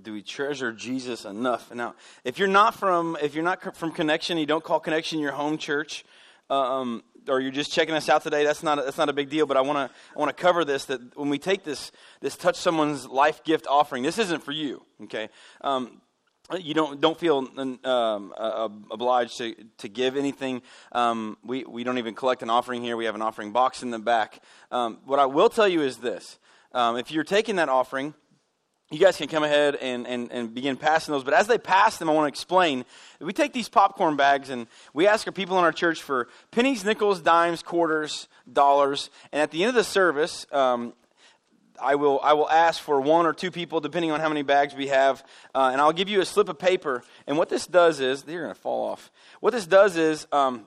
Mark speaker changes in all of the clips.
Speaker 1: Do we treasure Jesus enough? Now, if you're not from if you're not from Connection, you don't call Connection your home church, um, or you're just checking us out today. That's not a, that's not a big deal. But I want to I want to cover this that when we take this this touch someone's life gift offering, this isn't for you. Okay. Um, you don't don't feel um, uh, obliged to, to give anything. Um, we we don't even collect an offering here. We have an offering box in the back. Um, what I will tell you is this: um, if you're taking that offering, you guys can come ahead and, and, and begin passing those. But as they pass them, I want to explain. We take these popcorn bags and we ask our people in our church for pennies, nickels, dimes, quarters, dollars. And at the end of the service, um, I will, I will ask for one or two people, depending on how many bags we have, uh, and I'll give you a slip of paper. And what this does is, they're going to fall off. What this does is, um,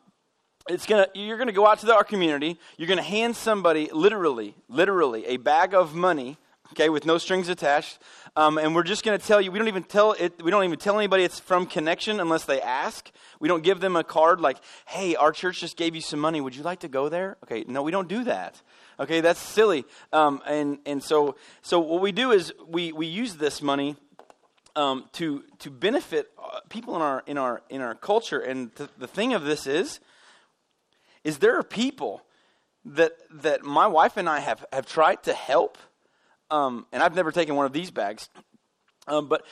Speaker 1: it's gonna, you're going to go out to the, our community. You're going to hand somebody, literally, literally, a bag of money, okay, with no strings attached. Um, and we're just going to tell you, we don't even tell it, we don't even tell anybody it's from Connection unless they ask. We don't give them a card like, hey, our church just gave you some money. Would you like to go there? Okay, no, we don't do that. Okay, that's silly. Um, and and so so what we do is we we use this money um, to to benefit uh, people in our in our in our culture. And th- the thing of this is, is there are people that that my wife and I have have tried to help. Um, and I've never taken one of these bags, um, but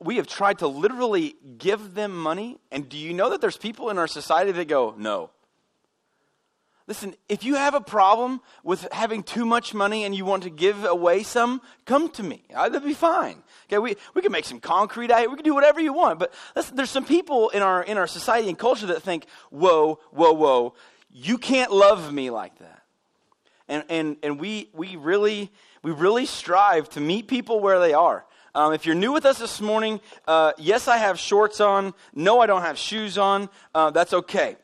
Speaker 1: we have tried to literally give them money. And do you know that there's people in our society that go, no, Listen, if you have a problem with having too much money and you want to give away some, come to me. I, that'd be fine. Okay, we, we can make some concrete out We can do whatever you want. But listen, there's some people in our, in our society and culture that think, whoa, whoa, whoa, you can't love me like that. And, and, and we, we, really, we really strive to meet people where they are. Um, if you're new with us this morning, uh, yes, I have shorts on. No, I don't have shoes on. Uh, that's okay.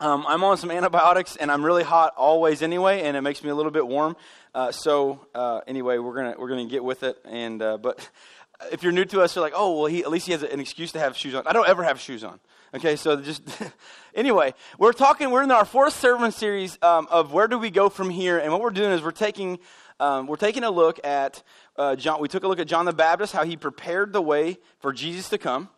Speaker 1: Um, I'm on some antibiotics and I'm really hot always anyway, and it makes me a little bit warm. Uh, so uh, anyway, we're gonna we're gonna get with it. And uh, but if you're new to us, you're like, oh well, he at least he has an excuse to have shoes on. I don't ever have shoes on. Okay, so just anyway, we're talking. We're in our fourth sermon series um, of where do we go from here, and what we're doing is we're taking um, we're taking a look at uh, John. We took a look at John the Baptist, how he prepared the way for Jesus to come.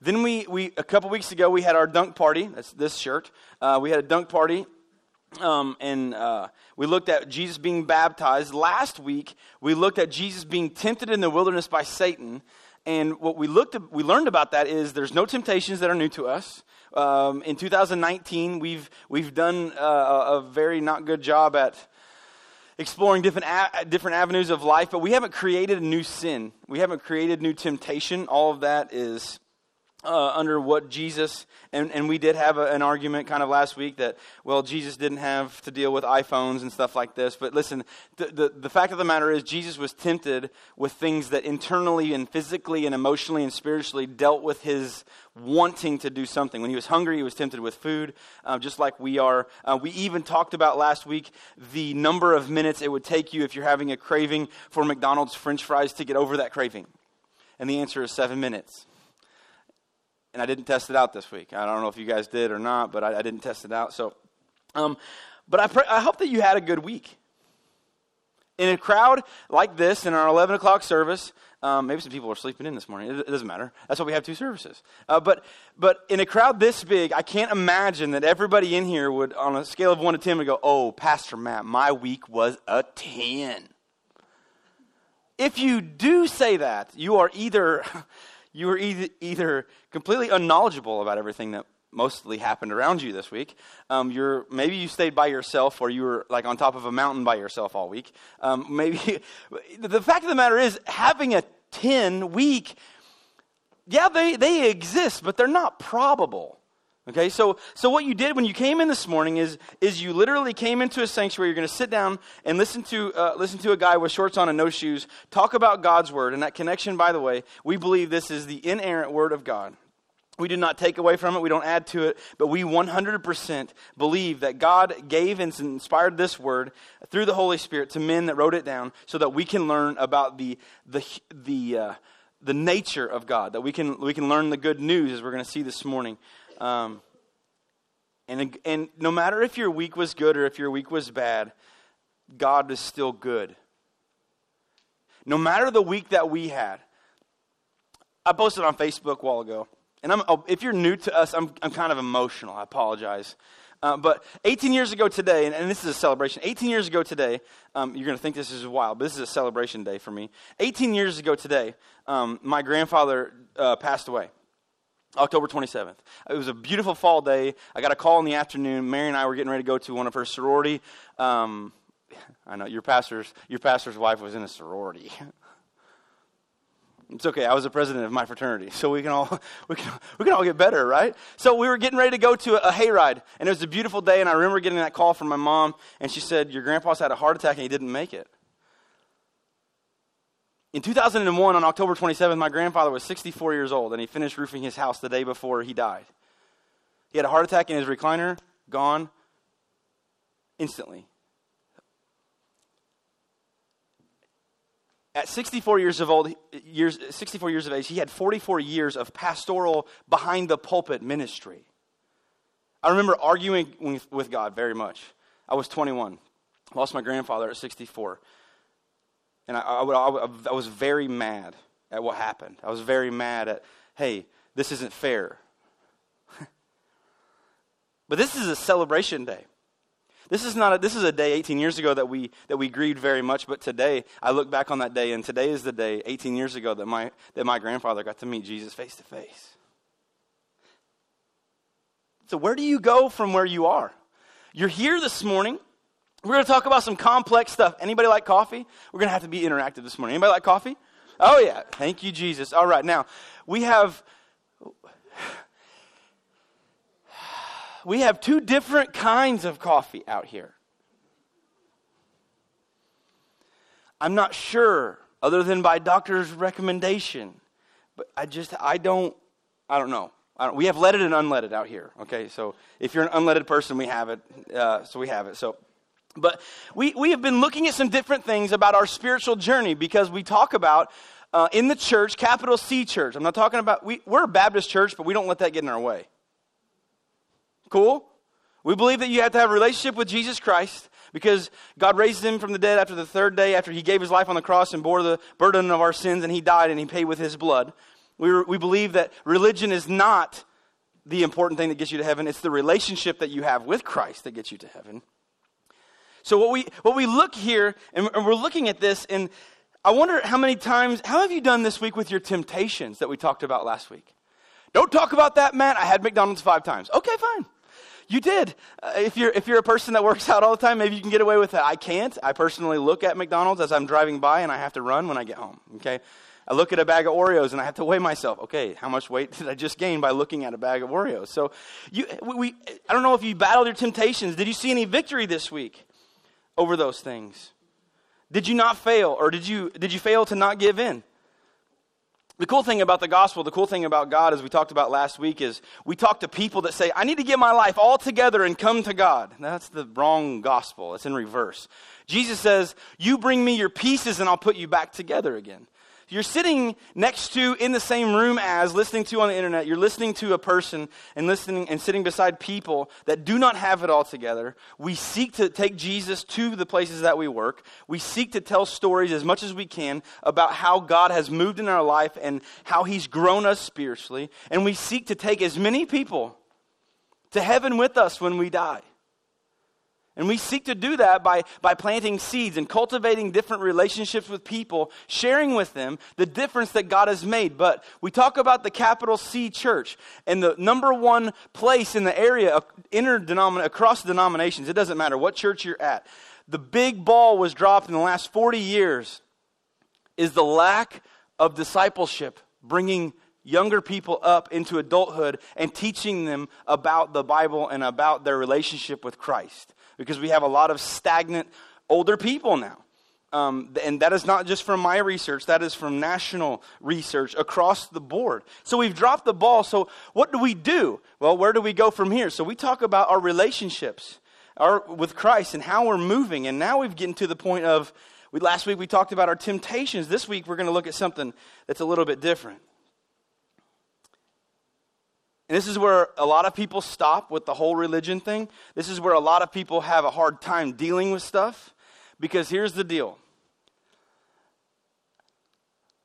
Speaker 1: Then we, we a couple weeks ago, we had our dunk party. That's this shirt. Uh, we had a dunk party, um, and uh, we looked at Jesus being baptized. Last week, we looked at Jesus being tempted in the wilderness by Satan. And what we looked, at, we learned about that is there's no temptations that are new to us. Um, in 2019, we've we've done uh, a very not good job at exploring different a- different avenues of life, but we haven't created a new sin. We haven't created new temptation. All of that is uh, under what Jesus, and, and we did have a, an argument kind of last week that, well, Jesus didn't have to deal with iPhones and stuff like this. But listen, the, the, the fact of the matter is, Jesus was tempted with things that internally and physically and emotionally and spiritually dealt with his wanting to do something. When he was hungry, he was tempted with food, uh, just like we are. Uh, we even talked about last week the number of minutes it would take you if you're having a craving for McDonald's french fries to get over that craving. And the answer is seven minutes and I didn't test it out this week. I don't know if you guys did or not, but I, I didn't test it out. So, um, but I, pray, I hope that you had a good week. In a crowd like this, in our 11 o'clock service, um, maybe some people are sleeping in this morning. It, it doesn't matter. That's why we have two services. Uh, but, but in a crowd this big, I can't imagine that everybody in here would, on a scale of 1 to 10, would go, Oh, Pastor Matt, my week was a 10. If you do say that, you are either you were either, completely unknowledgeable about everything that mostly happened around you this week. Um, you're maybe you stayed by yourself, or you were like on top of a mountain by yourself all week. Um, maybe the fact of the matter is, having a ten week, yeah, they they exist, but they're not probable. Okay, so, so what you did when you came in this morning is, is you literally came into a sanctuary. You're going to sit down and listen to, uh, listen to a guy with shorts on and no shoes talk about God's word. And that connection, by the way, we believe this is the inerrant word of God. We do not take away from it, we don't add to it, but we 100% believe that God gave and inspired this word through the Holy Spirit to men that wrote it down so that we can learn about the, the, the, uh, the nature of God, that we can, we can learn the good news, as we're going to see this morning. Um, and, and no matter if your week was good or if your week was bad, God is still good. No matter the week that we had, I posted on Facebook a while ago, and I'm, oh, if you're new to us, I'm, I'm kind of emotional. I apologize. Uh, but 18 years ago today, and, and, this is a celebration. 18 years ago today, um, you're going to think this is wild, but this is a celebration day for me. 18 years ago today, um, my grandfather uh, passed away. October 27th. It was a beautiful fall day. I got a call in the afternoon. Mary and I were getting ready to go to one of her sorority. Um, I know your pastor's your pastor's wife was in a sorority. It's okay. I was the president of my fraternity, so we can all we can we can all get better, right? So we were getting ready to go to a, a hayride, and it was a beautiful day. And I remember getting that call from my mom, and she said, "Your grandpa's had a heart attack and he didn't make it." In 2001, on October 27th, my grandfather was 64 years old, and he finished roofing his house the day before he died. He had a heart attack in his recliner, gone instantly. At 64 years of old, years, 64 years of age, he had 44 years of pastoral behind the pulpit ministry. I remember arguing with, with God very much. I was 21, lost my grandfather at 64. And I, I, I, I was very mad at what happened. I was very mad at, hey, this isn't fair. but this is a celebration day. This is not a, this is a day 18 years ago that we that we grieved very much, but today I look back on that day and today is the day 18 years ago that my that my grandfather got to meet Jesus face to face. So where do you go from where you are? You're here this morning. We're going to talk about some complex stuff. Anybody like coffee? We're going to have to be interactive this morning. Anybody like coffee? Oh yeah. Thank you Jesus. All right. Now, we have we have two different kinds of coffee out here. I'm not sure, other than by doctor's recommendation, but I just, I don't, I don't know. I don't, we have leaded and unleaded out here, okay? So if you're an unleaded person, we have it. Uh, so we have it. So, but we, we have been looking at some different things about our spiritual journey because we talk about uh, in the church, capital C church. I'm not talking about, we, we're a Baptist church, but we don't let that get in our way. Cool? We believe that you have to have a relationship with Jesus Christ because God raised him from the dead after the third day, after he gave his life on the cross and bore the burden of our sins, and he died and he paid with his blood. We, we believe that religion is not the important thing that gets you to heaven, it's the relationship that you have with Christ that gets you to heaven. So, what we, what we look here, and we're looking at this, and I wonder how many times, how have you done this week with your temptations that we talked about last week? Don't talk about that, Matt. I had McDonald's five times. Okay, fine. You did. Uh, if, you're, if you're a person that works out all the time, maybe you can get away with it. I can't. I personally look at McDonald's as I'm driving by and I have to run when I get home. Okay? I look at a bag of Oreos and I have to weigh myself. Okay, how much weight did I just gain by looking at a bag of Oreos? So, you, we, I don't know if you battled your temptations. Did you see any victory this week over those things? Did you not fail, or did you did you fail to not give in? The cool thing about the gospel, the cool thing about God, as we talked about last week, is we talk to people that say, I need to get my life all together and come to God. That's the wrong gospel. It's in reverse. Jesus says, You bring me your pieces and I'll put you back together again. You're sitting next to, in the same room as, listening to on the internet, you're listening to a person and listening and sitting beside people that do not have it all together. We seek to take Jesus to the places that we work. We seek to tell stories as much as we can about how God has moved in our life and how He's grown us spiritually. And we seek to take as many people to heaven with us when we die. And we seek to do that by, by planting seeds and cultivating different relationships with people, sharing with them the difference that God has made. But we talk about the capital C church and the number one place in the area interdenomin- across denominations. It doesn't matter what church you're at. The big ball was dropped in the last 40 years is the lack of discipleship, bringing younger people up into adulthood and teaching them about the Bible and about their relationship with Christ because we have a lot of stagnant older people now. Um, and that is not just from my research, that is from national research across the board. So we've dropped the ball. So what do we do? Well, where do we go from here? So we talk about our relationships our, with Christ and how we're moving. And now we've gotten to the point of, we, last week we talked about our temptations. This week we're going to look at something that's a little bit different. And this is where a lot of people stop with the whole religion thing. This is where a lot of people have a hard time dealing with stuff. Because here's the deal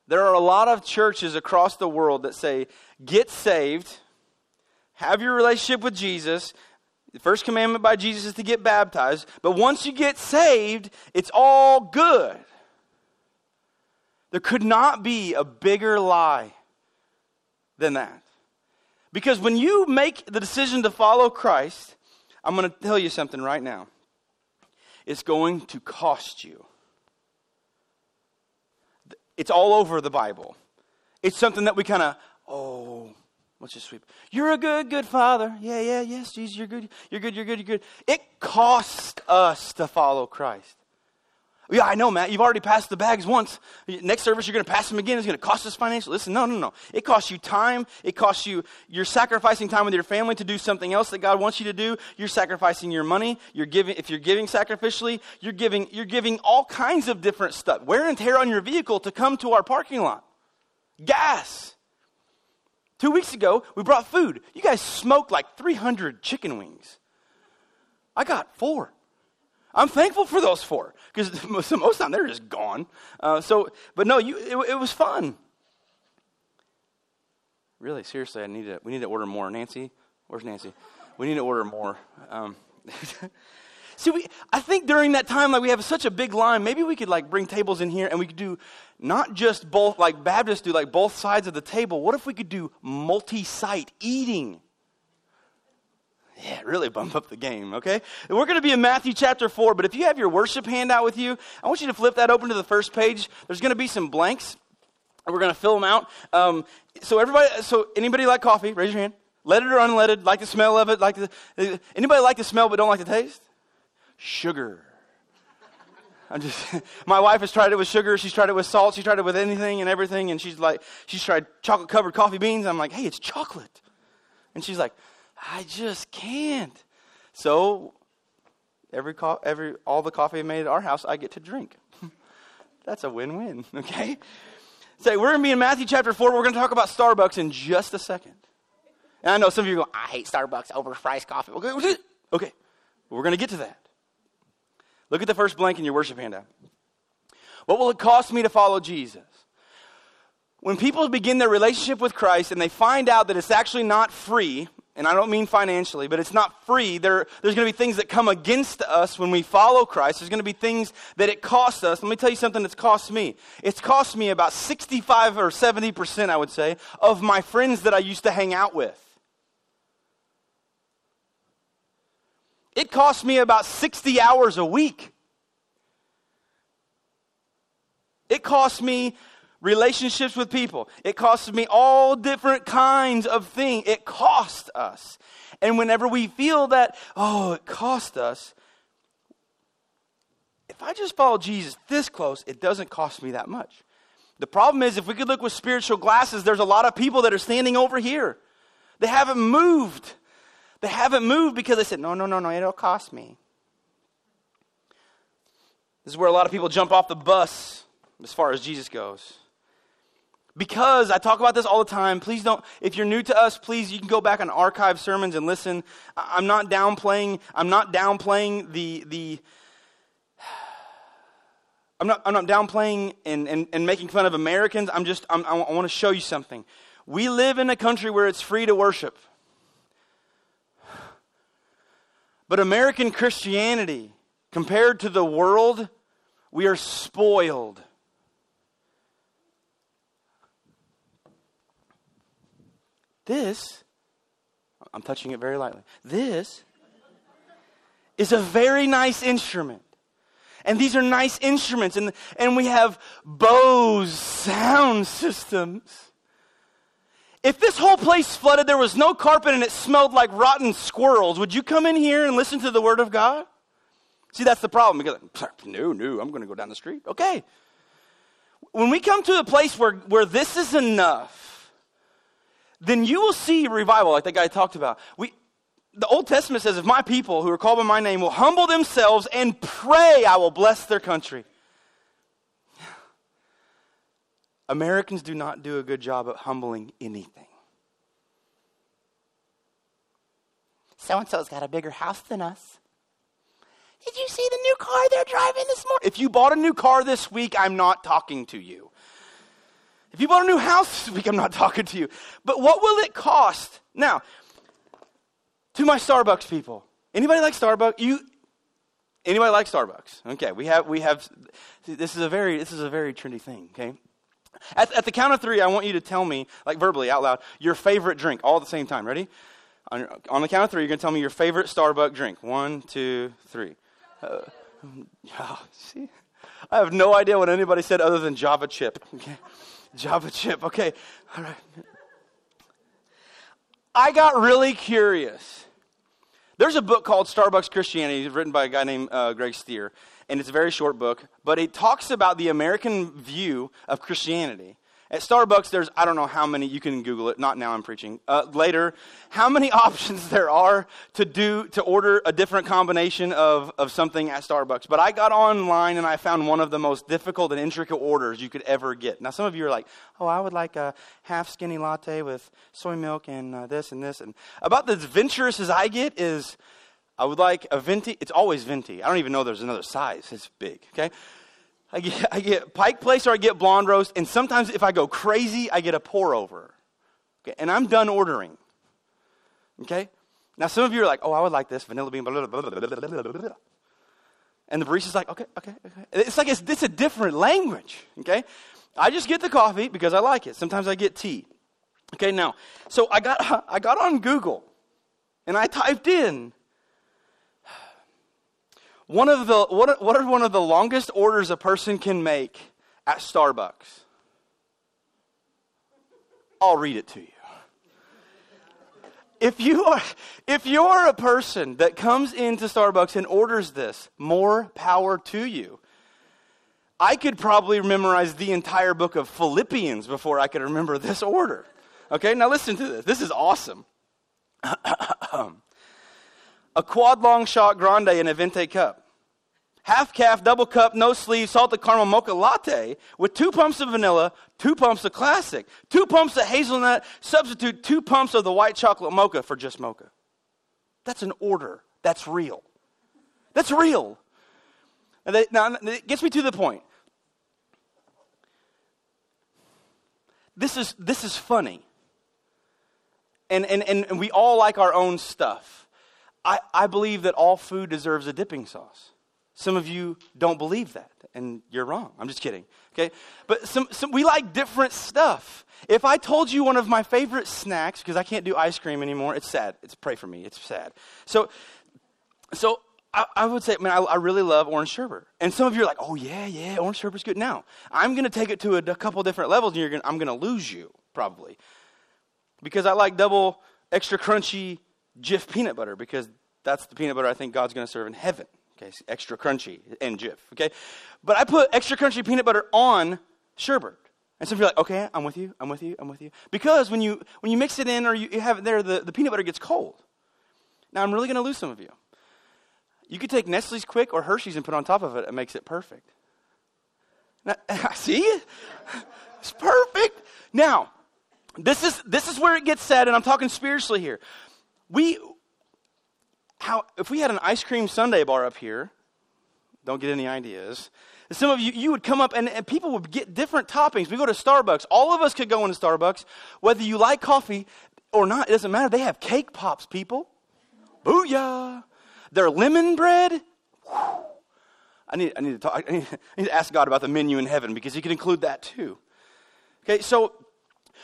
Speaker 1: There are a lot of churches across the world that say, get saved, have your relationship with Jesus. The first commandment by Jesus is to get baptized. But once you get saved, it's all good. There could not be a bigger lie than that. Because when you make the decision to follow Christ, I'm going to tell you something right now. It's going to cost you. It's all over the Bible. It's something that we kind of, oh, let's just sweep. You're a good, good father. Yeah, yeah, yes, Jesus, you're good. You're good, you're good, you're good. It costs us to follow Christ. Yeah, I know, Matt. You've already passed the bags once. Next service, you're going to pass them again. It's going to cost us financially. Listen, no, no, no. It costs you time. It costs you, you're sacrificing time with your family to do something else that God wants you to do. You're sacrificing your money. You're giving, if you're giving sacrificially, you're giving, you're giving all kinds of different stuff. Wear and tear on your vehicle to come to our parking lot. Gas. Two weeks ago, we brought food. You guys smoked like 300 chicken wings. I got four. I'm thankful for those four because most, of the time they're just gone. Uh, so, but no, you, it, it, was fun. Really, seriously, I need to. We need to order more. Nancy, where's Nancy? We need to order more. Um, See, we, I think during that time, like we have such a big line, maybe we could like bring tables in here and we could do not just both, like Baptists do, like both sides of the table. What if we could do multi-site eating? Yeah, really bump up the game, okay? We're going to be in Matthew chapter 4, but if you have your worship handout with you, I want you to flip that open to the first page. There's going to be some blanks. and We're going to fill them out. Um, so everybody, so anybody like coffee? Raise your hand. Leaded or unleaded? Like the smell of it? Like the, anybody like the smell but don't like the taste? Sugar. I'm just, my wife has tried it with sugar. She's tried it with salt. She's tried it with anything and everything. And she's like, she's tried chocolate covered coffee beans. I'm like, hey, it's chocolate. And she's like, I just can't. So every co- every all the coffee made at our house, I get to drink. That's a win-win. Okay. Say so we're gonna be in Matthew chapter four. We're gonna talk about Starbucks in just a second. And I know some of you go, I hate Starbucks over Fry's coffee. Okay, okay. We're gonna get to that. Look at the first blank in your worship handout. What will it cost me to follow Jesus? When people begin their relationship with Christ and they find out that it's actually not free, and I don't mean financially, but it's not free. There, there's going to be things that come against us when we follow Christ. There's going to be things that it costs us. Let me tell you something that's cost me. It's cost me about 65 or 70%, I would say, of my friends that I used to hang out with. It cost me about 60 hours a week. It cost me relationships with people. It costs me all different kinds of things. It costs us. And whenever we feel that, oh, it cost us, if I just follow Jesus this close, it doesn't cost me that much. The problem is, if we could look with spiritual glasses, there's a lot of people that are standing over here. They haven't moved. They haven't moved because they said, no, no, no, no, it'll cost me. This is where a lot of people jump off the bus as far as Jesus goes because I talk about this all the time. Please don't, if you're new to us, please, you can go back on archive sermons and listen. I'm not downplaying, I'm not downplaying the, the, I'm not, I'm not downplaying and, and, and making fun of Americans. I'm just, I'm, I want to show you something. We live in a country where it's free to worship. But American Christianity, compared to the world, we are spoiled. This, I'm touching it very lightly. This is a very nice instrument. And these are nice instruments. And, and we have Bose sound systems. If this whole place flooded, there was no carpet, and it smelled like rotten squirrels, would you come in here and listen to the Word of God? See, that's the problem. Because, no, no, I'm going to go down the street. Okay. When we come to a place where, where this is enough, then you will see revival like that guy talked about. We, the Old Testament says, if my people who are called by my name will humble themselves and pray, I will bless their country. Americans do not do a good job of humbling anything. So and so's got a bigger house than us. Did you see the new car they're driving this morning? If you bought a new car this week, I'm not talking to you. If you bought a new house this week, I'm not talking to you. But what will it cost? Now, to my Starbucks people, anybody like Starbucks? You, anybody like Starbucks? Okay, we have we have. This is a very this is a very trendy thing. Okay, at, at the count of three, I want you to tell me, like verbally out loud, your favorite drink all at the same time. Ready? On, on the count of three, you're going to tell me your favorite Starbucks drink. One, two, three. Uh, oh, see, I have no idea what anybody said other than Java chip. Okay, Java chip. Okay, all right. I got really curious. There's a book called Starbucks Christianity, written by a guy named uh, Greg Stier, and it's a very short book, but it talks about the American view of Christianity. At Starbucks, there's, I don't know how many, you can Google it, not now I'm preaching, uh, later, how many options there are to do, to order a different combination of, of something at Starbucks. But I got online and I found one of the most difficult and intricate orders you could ever get. Now, some of you are like, oh, I would like a half skinny latte with soy milk and uh, this and this. And about as adventurous as I get is, I would like a venti, it's always venti. I don't even know there's another size, it's big, okay? I get, I get Pike Place or I get blonde roast, and sometimes if I go crazy, I get a pour over. Okay, and I'm done ordering. Okay? Now, some of you are like, oh, I would like this vanilla bean, blah, blah, blah, and the barista's like, okay, okay, okay. It's like it's, it's a different language, okay? I just get the coffee because I like it. Sometimes I get tea. Okay, now, so I got, I got on Google and I typed in one of the, what, what are one of the longest orders a person can make at Starbucks? I'll read it to you. If you are if you're a person that comes into Starbucks and orders this, more power to you. I could probably memorize the entire book of Philippians before I could remember this order. Okay, now listen to this. This is awesome. a quad long shot grande in a venti cup. Half caf, double cup, no sleeve, salted caramel mocha latte with two pumps of vanilla, two pumps of classic, two pumps of hazelnut, substitute two pumps of the white chocolate mocha for just mocha. That's an order. That's real. That's real. Now, it gets me to the point. This is, this is funny. And, and, and we all like our own stuff. I, I believe that all food deserves a dipping sauce. Some of you don't believe that, and you're wrong. I'm just kidding. Okay? But some, some, we like different stuff. If I told you one of my favorite snacks, because I can't do ice cream anymore, it's sad. It's pray for me. It's sad. So, so I, I would say, man, I, I, really love orange sherbet. And some of you are like, oh yeah, yeah, orange sherbet's good. Now, I'm going to take it to a, a couple different levels, and gonna, I'm going to lose you probably, because I like double extra crunchy Jif peanut butter because that's the peanut butter I think God's going to serve in heaven. Okay, extra crunchy and Jif. Okay, but I put extra crunchy peanut butter on sherbet. And some of you are like, okay, I'm with you, I'm with you, I'm with you. Because when you when you mix it in or you, have it there, the, the peanut butter gets cold. Now I'm really going to lose some of you. You could take Nestle's Quik or Hershey's and put on top of it. It makes it perfect. Now, see, it's perfect. Now, this is this is where it gets said, and I'm talking spiritually here. We how, if we had an ice cream sundae bar up here, don't get any ideas. Some of you, you would come up and, and people would get different toppings. We go to Starbucks. All of us could go into Starbucks. Whether you like coffee or not, it doesn't matter. They have cake pops, people. Booyah. Their lemon bread. I need, I, need to talk, I need, I need to ask God about the menu in heaven because He can include that too. Okay, so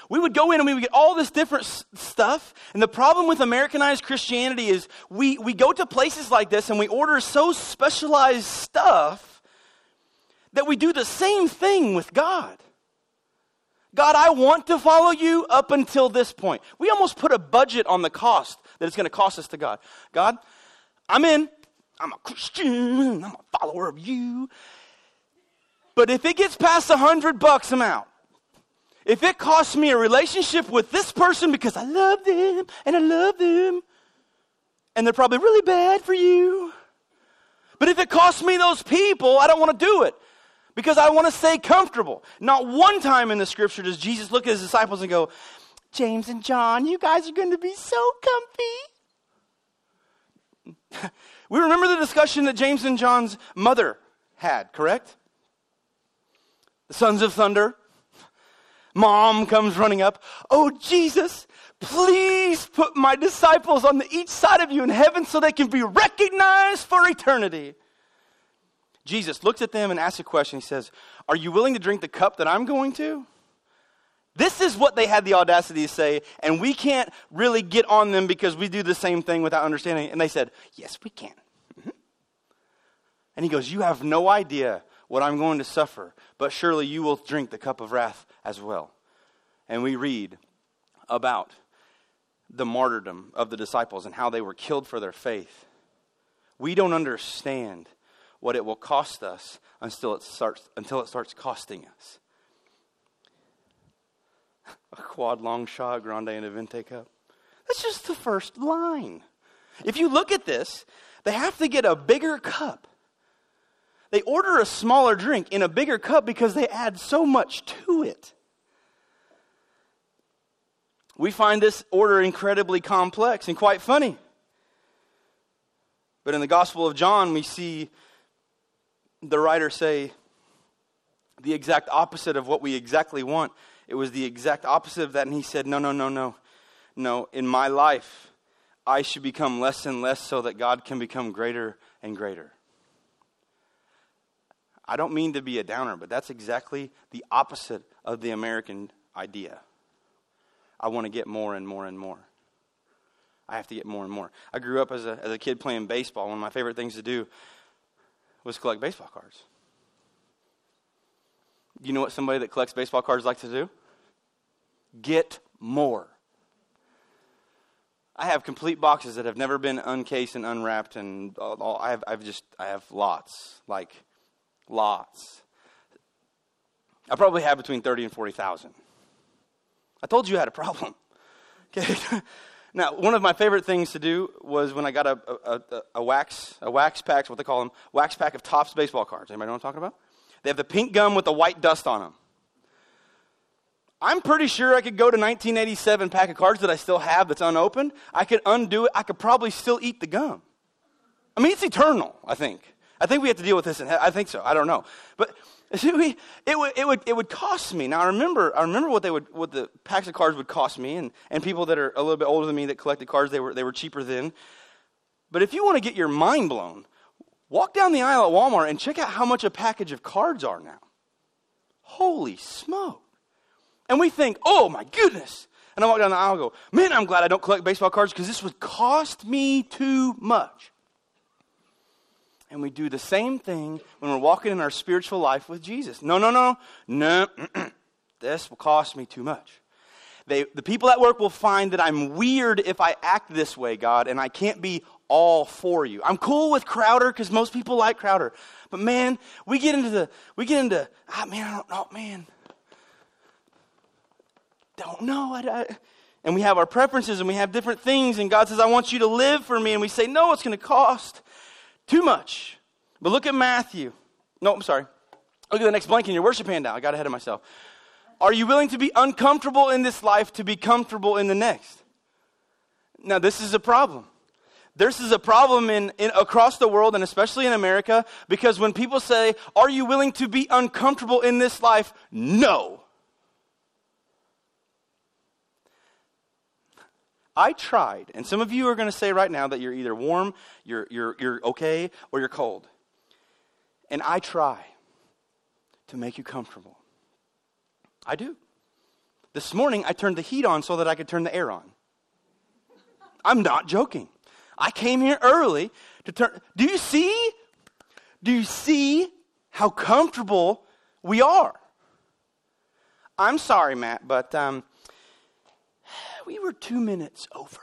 Speaker 1: we would go in and we would get all this different s- stuff. And the problem with Americanized Christianity is we, we go to places like this and we order so specialized stuff that we do the same thing with God. God, I want to follow you up until this point. We almost put a budget on the cost that it's going to cost us to God. God, I'm in. I'm a Christian. I'm a follower of you. But if it gets past a hundred bucks, I'm out. If it costs me a relationship with this person because I love them and I love them, and they're probably really bad for you, but if it costs me those people, I don't want to do it because I want to stay comfortable. Not one time in the scripture does Jesus look at his disciples and go, James and John, you guys are going to be so comfy. we remember the discussion that James and John's mother had, correct? The sons of thunder. Mom comes running up. Oh, Jesus, please put my disciples on the each side of you in heaven so they can be recognized for eternity. Jesus looks at them and asks a question. He says, Are you willing to drink the cup that I'm going to? This is what they had the audacity to say, and we can't really get on them because we do the same thing without understanding. And they said, Yes, we can. Mm-hmm. And he goes, You have no idea what I'm going to suffer, but surely you will drink the cup of wrath as well. And we read about the martyrdom of the disciples and how they were killed for their faith. We don't understand what it will cost us until it starts, until it starts costing us. A quad long shot, grande, and a venti cup. That's just the first line. If you look at this, they have to get a bigger cup. They order a smaller drink in a bigger cup because they add so much to it. We find this order incredibly complex and quite funny. But in the Gospel of John, we see the writer say the exact opposite of what we exactly want. It was the exact opposite of that, and he said, No, no, no, no. No, in my life, I should become less and less so that God can become greater and greater. I don't mean to be a downer, but that's exactly the opposite of the American idea. I want to get more and more and more. I have to get more and more. I grew up as a, as a kid playing baseball. One of my favorite things to do was collect baseball cards. You know what somebody that collects baseball cards likes to do? Get more. I have complete boxes that have never been uncased and unwrapped, and all, all, I have, I've just I have lots, like lots. I probably have between thirty and forty thousand. I told you I had a problem. Okay. now, one of my favorite things to do was when I got a, a, a, a wax, a wax pack, what they call them, wax pack of Topps baseball cards. Anybody know what I'm talking about? They have the pink gum with the white dust on them. I'm pretty sure I could go to 1987 pack of cards that I still have that's unopened. I could undo it. I could probably still eat the gum. I mean, it's eternal, I think. I think we have to deal with this. In, I think so. I don't know. But See, it would, it would, it would cost me. Now I remember, I remember what they would, what the packs of cards would cost me, and, and people that are a little bit older than me that collected cards, they were, they were cheaper then. But if you want to get your mind blown, walk down the aisle at Walmart and check out how much a package of cards are now. Holy smoke! And we think, oh my goodness. And I walk down the aisle and go, man, I'm glad I don't collect baseball cards because this would cost me too much. And we do the same thing when we're walking in our spiritual life with Jesus. No, no, no, no. this will cost me too much. They, the people at work will find that I'm weird if I act this way, God, and I can't be all for you. I'm cool with Crowder because most people like Crowder. But man, we get into the, we get into, ah, man, I don't know, man. Don't know. I, I, and we have our preferences and we have different things, and God says, I want you to live for me. And we say, no, it's going to cost. Too much. But look at Matthew. No, I'm sorry. Look at the next blank in your worship handout. I got ahead of myself. Are you willing to be uncomfortable in this life to be comfortable in the next? Now, this is a problem. This is a problem in, in, across the world and especially in America because when people say, Are you willing to be uncomfortable in this life? No. I tried, and some of you are going to say right now that you're either warm, you're, you're, you're okay, or you're cold. And I try to make you comfortable. I do. This morning, I turned the heat on so that I could turn the air on. I'm not joking. I came here early to turn. Do you see? Do you see how comfortable we are? I'm sorry, Matt, but um, we were two minutes over.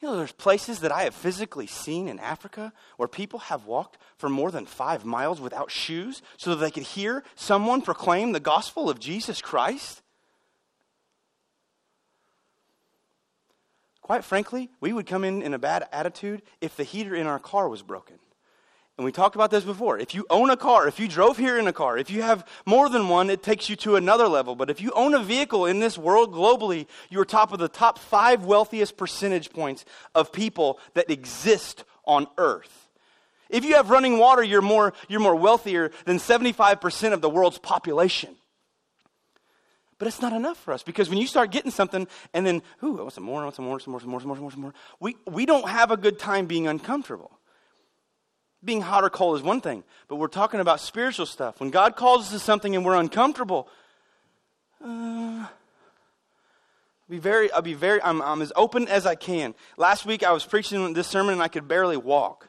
Speaker 1: You know, there's places that I have physically seen in Africa where people have walked for more than five miles without shoes so that they could hear someone proclaim the gospel of Jesus Christ. Quite frankly, we would come in in a bad attitude if the heater in our car was broken. And we talked about this before. If you own a car, if you drove here in a car, if you have more than one, it takes you to another level. But if you own a vehicle in this world globally, you are top of the top five wealthiest percentage points of people that exist on earth. If you have running water, you're more, you're more wealthier than 75% of the world's population. But it's not enough for us because when you start getting something and then, ooh, I want some more, I want some more, some more, some more, some more, some more, some more, we, we don't have a good time being uncomfortable. Being hot or cold is one thing, but we're talking about spiritual stuff. When God calls us to something and we're uncomfortable, uh, I'll be very, I'll be very, I'm, I'm as open as I can. Last week I was preaching this sermon and I could barely walk.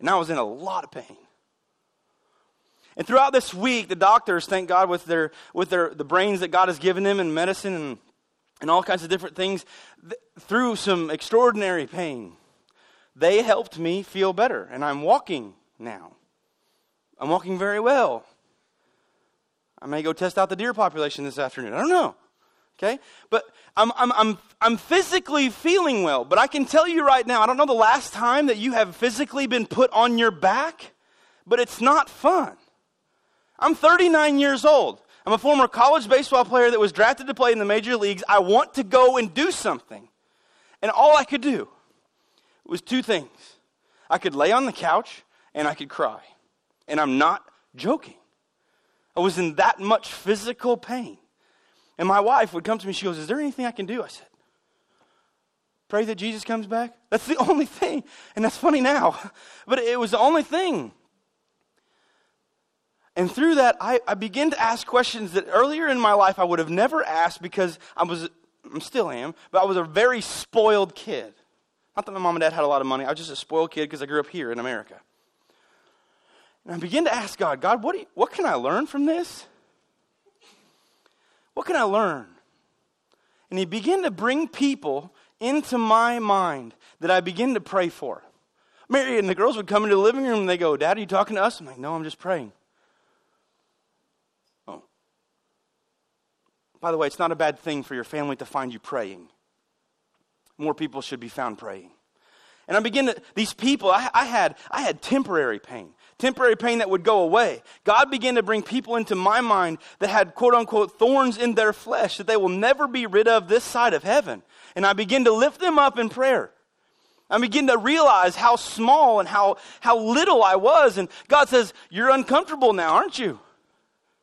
Speaker 1: And I was in a lot of pain. And throughout this week, the doctors, thank God, with their with their the brains that God has given them in medicine and and all kinds of different things, th- through some extraordinary pain, they helped me feel better, and I'm walking now. I'm walking very well. I may go test out the deer population this afternoon. I don't know. Okay? But I'm, I'm, I'm, I'm physically feeling well. But I can tell you right now, I don't know the last time that you have physically been put on your back, but it's not fun. I'm 39 years old. I'm a former college baseball player that was drafted to play in the major leagues. I want to go and do something. And all I could do was two things I could lay on the couch and I could cry. And I'm not joking. I was in that much physical pain. And my wife would come to me, she goes, Is there anything I can do? I said, Pray that Jesus comes back. That's the only thing. And that's funny now, but it was the only thing. And through that, I, I begin to ask questions that earlier in my life I would have never asked because I was, I still am, but I was a very spoiled kid. Not that my mom and dad had a lot of money, I was just a spoiled kid because I grew up here in America. And I begin to ask God, God, what, you, what can I learn from this? What can I learn? And He began to bring people into my mind that I begin to pray for. Mary and the girls would come into the living room and they go, Dad, are you talking to us? I'm like, No, I'm just praying. By the way, it's not a bad thing for your family to find you praying. More people should be found praying. And I begin to, these people, I, I, had, I had temporary pain, temporary pain that would go away. God began to bring people into my mind that had quote unquote thorns in their flesh that they will never be rid of this side of heaven. And I begin to lift them up in prayer. I begin to realize how small and how, how little I was. And God says, You're uncomfortable now, aren't you?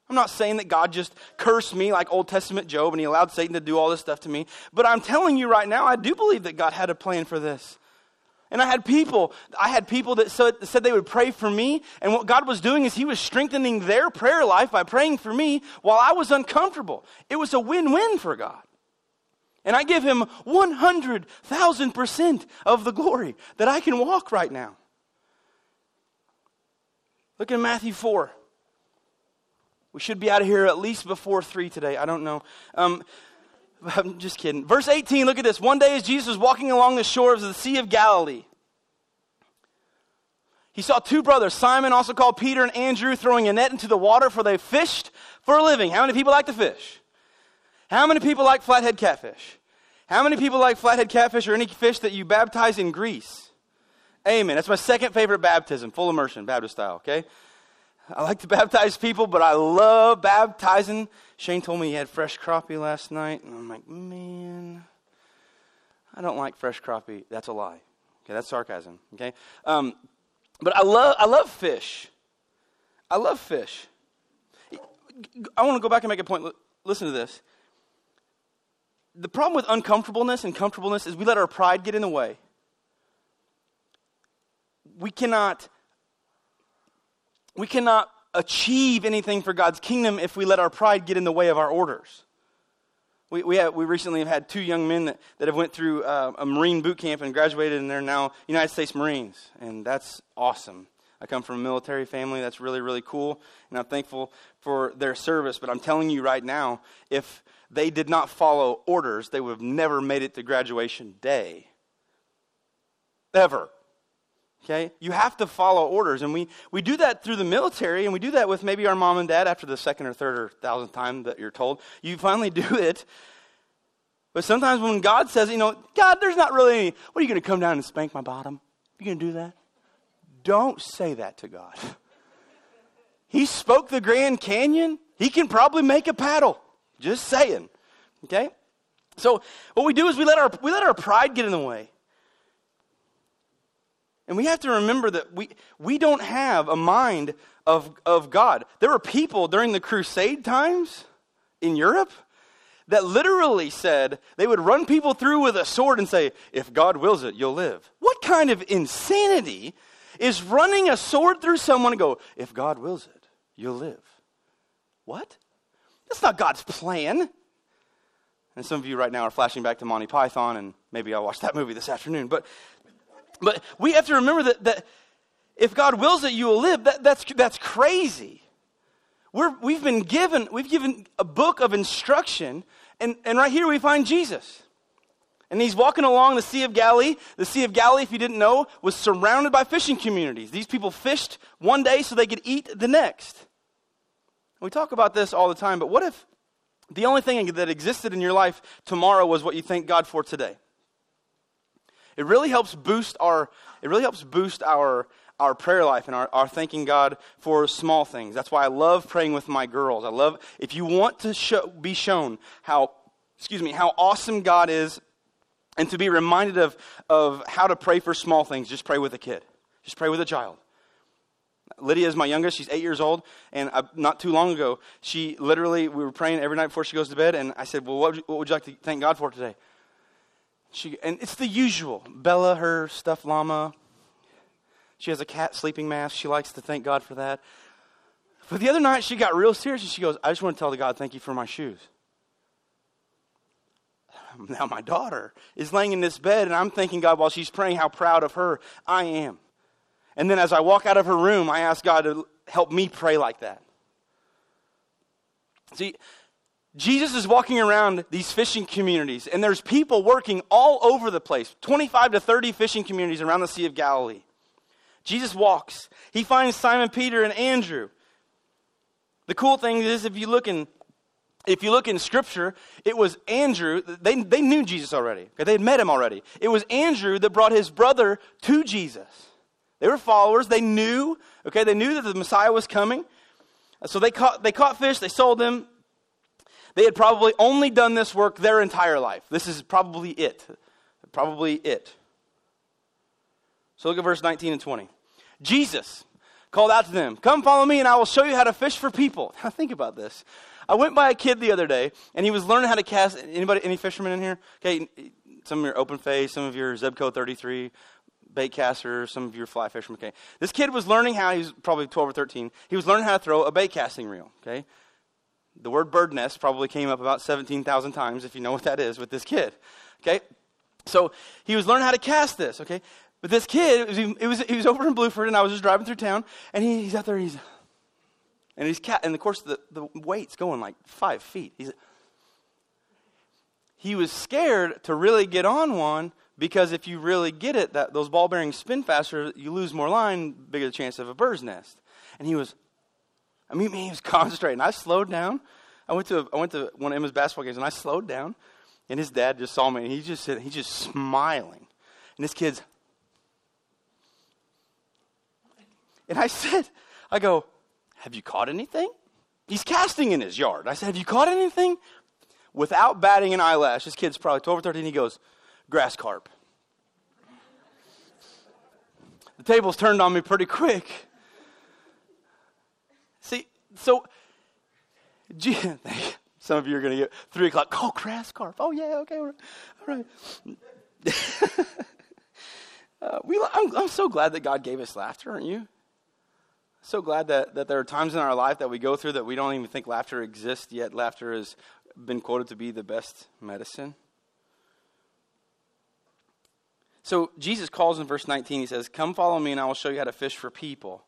Speaker 1: I'm not saying that God just cursed me like Old Testament Job and he allowed Satan to do all this stuff to me. But I'm telling you right now, I do believe that God had a plan for this. And I had people, I had people that said, they would pray for me. And what God was doing is He was strengthening their prayer life by praying for me while I was uncomfortable. It was a win win for God. And I give Him 100,000% of the glory that I can walk right now. Look at Matthew 4. We should be out of here at least before 3 today. I don't know. Um, I'm just kidding. Verse 18, look at this. One day as Jesus was walking along the shores of the Sea of Galilee, he saw two brothers, Simon, also called Peter, and Andrew, throwing a net into the water, for they fished for a living. How many people like to fish? How many people like flathead catfish? How many people like flathead catfish or any fish that you baptize in grease? Amen. That's my second favorite baptism, full immersion, Baptist style, okay? I like to baptize people, but I love baptizing. Shane told me he had fresh crappie last night, and I'm like, man, I don't like fresh crappie. That's a lie. Okay, that's sarcasm. Okay, um, but I love I love fish. I love fish. I want to go back and make a point. Listen to this. The problem with uncomfortableness and comfortableness is we let our pride get in the way. We cannot we cannot achieve anything for God's kingdom if we let our pride get in the way of our orders. We, we, have, we recently have had two young men that, that have went through uh, a Marine boot camp and graduated, and they're now United States Marines, and that's awesome. I come from a military family. That's really, really cool, and I'm thankful for their service. But I'm telling you right now, if they did not follow orders, they would have never made it to graduation day. Ever. Okay? You have to follow orders. And we, we do that through the military, and we do that with maybe our mom and dad after the second or third or thousandth time that you're told. You finally do it. But sometimes when God says, you know, God, there's not really any, what are you going to come down and spank my bottom? You going to do that? Don't say that to God. He spoke the Grand Canyon. He can probably make a paddle. Just saying. Okay? So what we do is we let our, we let our pride get in the way. And we have to remember that we, we don't have a mind of, of God. There were people during the crusade times in Europe that literally said they would run people through with a sword and say, If God wills it, you'll live. What kind of insanity is running a sword through someone and go, If God wills it, you'll live? What? That's not God's plan. And some of you right now are flashing back to Monty Python, and maybe I'll watch that movie this afternoon. But but we have to remember that, that if God wills that you will live, that, that's, that's crazy. We're, we've been given, we've given a book of instruction, and, and right here we find Jesus. And he's walking along the Sea of Galilee. The Sea of Galilee, if you didn't know, was surrounded by fishing communities. These people fished one day so they could eat the next. We talk about this all the time, but what if the only thing that existed in your life tomorrow was what you thank God for today? It really helps boost our, it really helps boost our, our prayer life and our, our thanking God for small things. That's why I love praying with my girls. I love, if you want to show, be shown how, excuse me, how awesome God is and to be reminded of, of how to pray for small things, just pray with a kid. Just pray with a child. Lydia is my youngest. She's eight years old. And I, not too long ago, she literally, we were praying every night before she goes to bed. And I said, Well, what would you, what would you like to thank God for today? She, and it's the usual. Bella, her stuffed llama. She has a cat sleeping mask. She likes to thank God for that. But the other night, she got real serious and she goes, I just want to tell the God, thank you for my shoes. Now, my daughter is laying in this bed, and I'm thanking God while she's praying how proud of her I am. And then as I walk out of her room, I ask God to help me pray like that. See, Jesus is walking around these fishing communities, and there's people working all over the place 25 to 30 fishing communities around the Sea of Galilee. Jesus walks. He finds Simon Peter and Andrew. The cool thing is, if you look in if you look in scripture, it was Andrew, they, they knew Jesus already. They had met him already. It was Andrew that brought his brother to Jesus. They were followers. They knew, okay, they knew that the Messiah was coming. So they caught, they caught fish, they sold them, they had probably only done this work their entire life. This is probably it. Probably it. So look at verse 19 and 20. Jesus called out to them, Come follow me, and I will show you how to fish for people. Now think about this. I went by a kid the other day, and he was learning how to cast. Anybody, any fishermen in here? Okay, some of your open face, some of your Zebco 33 bait casters, some of your fly fishermen. Okay, this kid was learning how. He was probably 12 or 13. He was learning how to throw a bait casting reel. Okay, the word bird nest probably came up about 17,000 times, if you know what that is, with this kid. Okay? So he was learning how to cast this, okay? But this kid, it was, it was, he was over in Bluford, and I was just driving through town, and he, he's out there, and he's, and he's cat, and of course the, the weight's going like five feet. He's, he was scared to really get on one because if you really get it, that those ball bearings spin faster, you lose more line, bigger the chance of a bird's nest. And he was I mean, he was concentrating. I slowed down. I went to I went to one of Emma's basketball games, and I slowed down. And his dad just saw me, and he just said, he's just smiling. And this kid's, and I said, I go, have you caught anything? He's casting in his yard. I said, have you caught anything? Without batting an eyelash, this kid's probably 12 or 13, he goes, grass carp. the tables turned on me pretty quick. See, so some of you are going to get three o'clock. Oh, grass carp. Oh yeah, okay, all right. uh, we, I'm, I'm so glad that God gave us laughter, aren't you? So glad that, that there are times in our life that we go through that we don't even think laughter exists, yet laughter has been quoted to be the best medicine. So Jesus calls in verse 19, he says, Come follow me, and I will show you how to fish for people.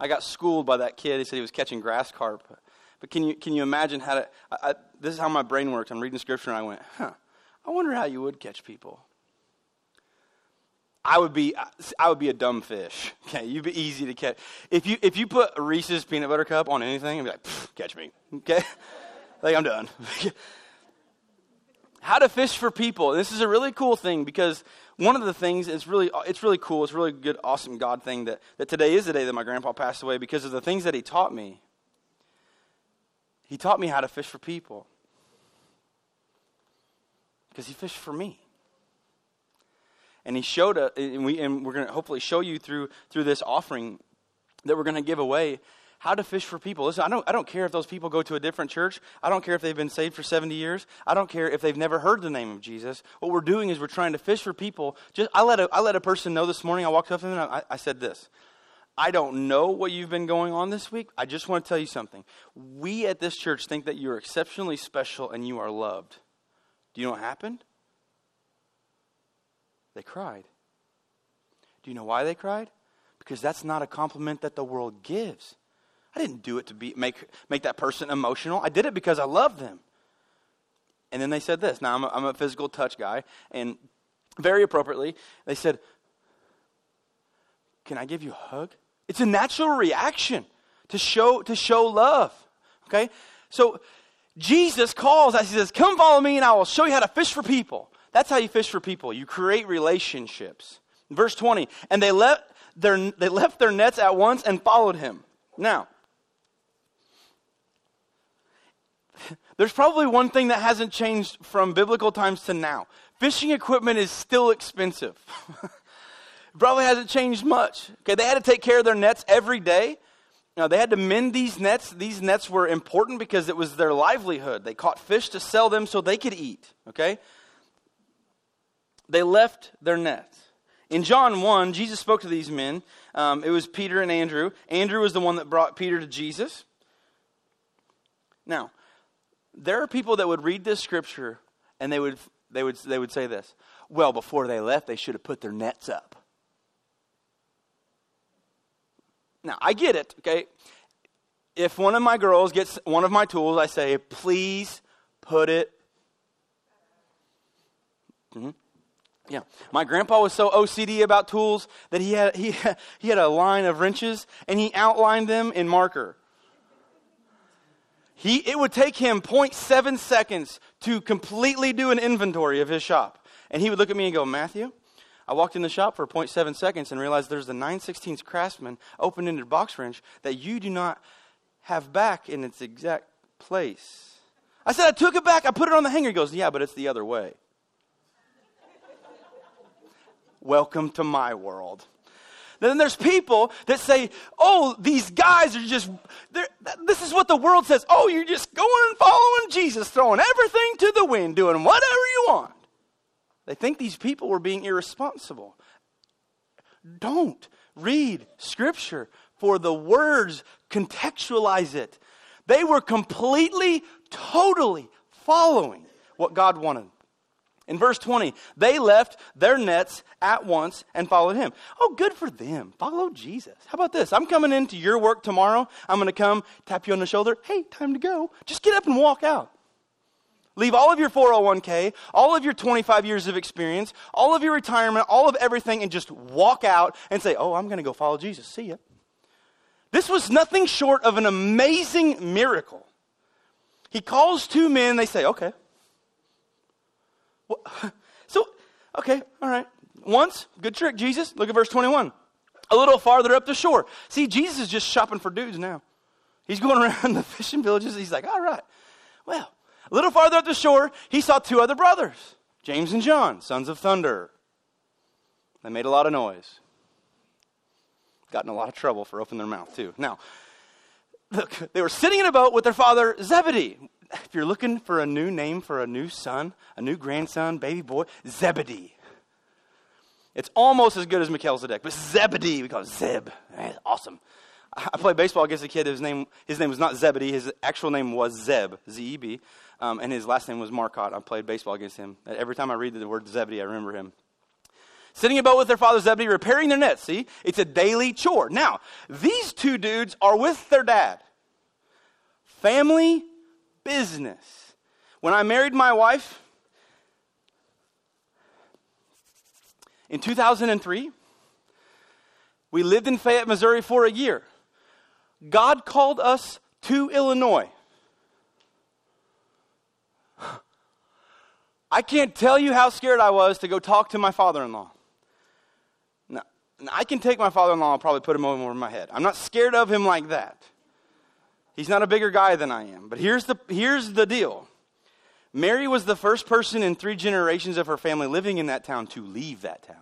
Speaker 1: I got schooled by that kid. He said he was catching grass carp. But can you, can you imagine how to, I, I, this is how my brain works. I'm reading scripture and I went, huh, I wonder how you would catch people. I would be, I would be a dumb fish. Okay, you'd be easy to catch. If you, if you put Reese's peanut butter cup on anything, I'd be like, catch me. Okay, like I'm done. how to fish for people. This is a really cool thing because one of the things is really it's really cool. It's really good awesome god thing that, that today is the day that my grandpa passed away because of the things that he taught me. He taught me how to fish for people. Because he fished for me. And he showed us, and, we, and we're going to hopefully show you through, through this offering that we're going to give away how to fish for people. Listen, I don't, I don't care if those people go to a different church. I don't care if they've been saved for 70 years. I don't care if they've never heard the name of Jesus. What we're doing is we're trying to fish for people. Just, I, let a, I let a person know this morning. I walked up to them and I, I said this. I don't know what you've been going on this week. I just want to tell you something. We at this church think that you're exceptionally special and you are loved. Do you know what happened? They cried. Do you know why they cried? Because that's not a compliment that the world gives. I didn't do it to be, make, make that person emotional. I did it because I love them. And then they said this. Now, I'm a, I'm a physical touch guy, and very appropriately, they said, Can I give you a hug? It's a natural reaction to show, to show love. Okay? So, Jesus calls us, he says, Come follow me, and I will show you how to fish for people. That's how you fish for people. You create relationships. Verse 20, and they left their, they left their nets at once and followed him. Now, there's probably one thing that hasn't changed from biblical times to now. Fishing equipment is still expensive. probably hasn't changed much. Okay, they had to take care of their nets every day. Now, they had to mend these nets. These nets were important because it was their livelihood. They caught fish to sell them so they could eat. Okay? They left their nets. In John 1, Jesus spoke to these men. Um, it was Peter and Andrew. Andrew was the one that brought Peter to Jesus. Now, there are people that would read this scripture and they would, they would, they would say this Well, before they left, they should have put their nets up. Now, I get it, okay? If one of my girls gets one of my tools, I say, please put it. Mm-hmm. Yeah. My grandpa was so OCD about tools that he had, he, he had a line of wrenches and he outlined them in marker. He, it would take him 0.7 seconds to completely do an inventory of his shop. And he would look at me and go, Matthew, I walked in the shop for 0.7 seconds and realized there's a 9 16 Craftsman open ended box wrench that you do not have back in its exact place. I said, I took it back. I put it on the hanger. He goes, Yeah, but it's the other way. Welcome to my world. Then there's people that say, oh, these guys are just, this is what the world says. Oh, you're just going and following Jesus, throwing everything to the wind, doing whatever you want. They think these people were being irresponsible. Don't read Scripture for the words, contextualize it. They were completely, totally following what God wanted. In verse 20, they left their nets at once and followed him. Oh, good for them. Follow Jesus. How about this? I'm coming into your work tomorrow. I'm going to come tap you on the shoulder. Hey, time to go. Just get up and walk out. Leave all of your 401k, all of your 25 years of experience, all of your retirement, all of everything, and just walk out and say, Oh, I'm going to go follow Jesus. See ya. This was nothing short of an amazing miracle. He calls two men, they say, Okay, so, okay, all right. Once, good trick, Jesus. Look at verse 21. A little farther up the shore. See, Jesus is just shopping for dudes now. He's going around the fishing villages. He's like, all right. Well, a little farther up the shore, he saw two other brothers, James and John, sons of thunder. They made a lot of noise. Got in a lot of trouble for opening their mouth, too. Now, look, they were sitting in a boat with their father Zebedee if you're looking for a new name for a new son, a new grandson, baby boy, Zebedee. It's almost as good as Melchizedek, but Zebedee, we call it Zeb. awesome. I played baseball against a kid. His name, his name was not Zebedee. His actual name was Zeb, Z-E-B, um, and his last name was Marcotte. I played baseball against him. Every time I read the word Zebedee, I remember him. Sitting about with their father Zebedee, repairing their nets. See, it's a daily chore. Now, these two dudes are with their dad. Family business. When I married my wife in 2003, we lived in Fayette, Missouri for a year. God called us to Illinois. I can't tell you how scared I was to go talk to my father in law. Now, I can take my father in law and probably put him over my head. I'm not scared of him like that. He's not a bigger guy than I am. But here's the, here's the deal Mary was the first person in three generations of her family living in that town to leave that town.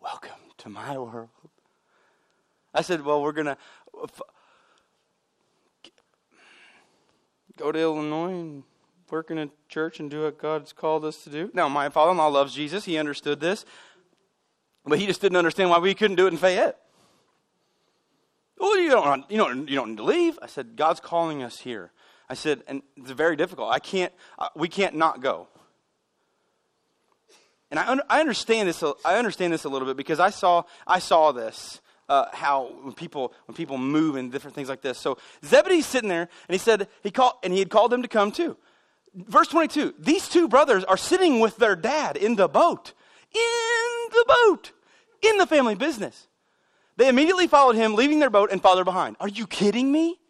Speaker 1: Welcome to my world. I said, Well, we're going to go to Illinois and work in a church and do what God's called us to do. Now, my father in law loves Jesus. He understood this. But he just didn't understand why we couldn't do it in Fayette. Well, you don't, you don't, you don't need to leave. I said, God's calling us here. I said, and it's very difficult. I can't, uh, we can't not go. And I, un- I understand this. I understand this a little bit because I saw, I saw this. Uh, how when people when people move and different things like this. So Zebedee's sitting there, and he said he called and he had called them to come too. Verse twenty two. These two brothers are sitting with their dad in the boat, in the boat, in the family business. They immediately followed him, leaving their boat and father behind. Are you kidding me?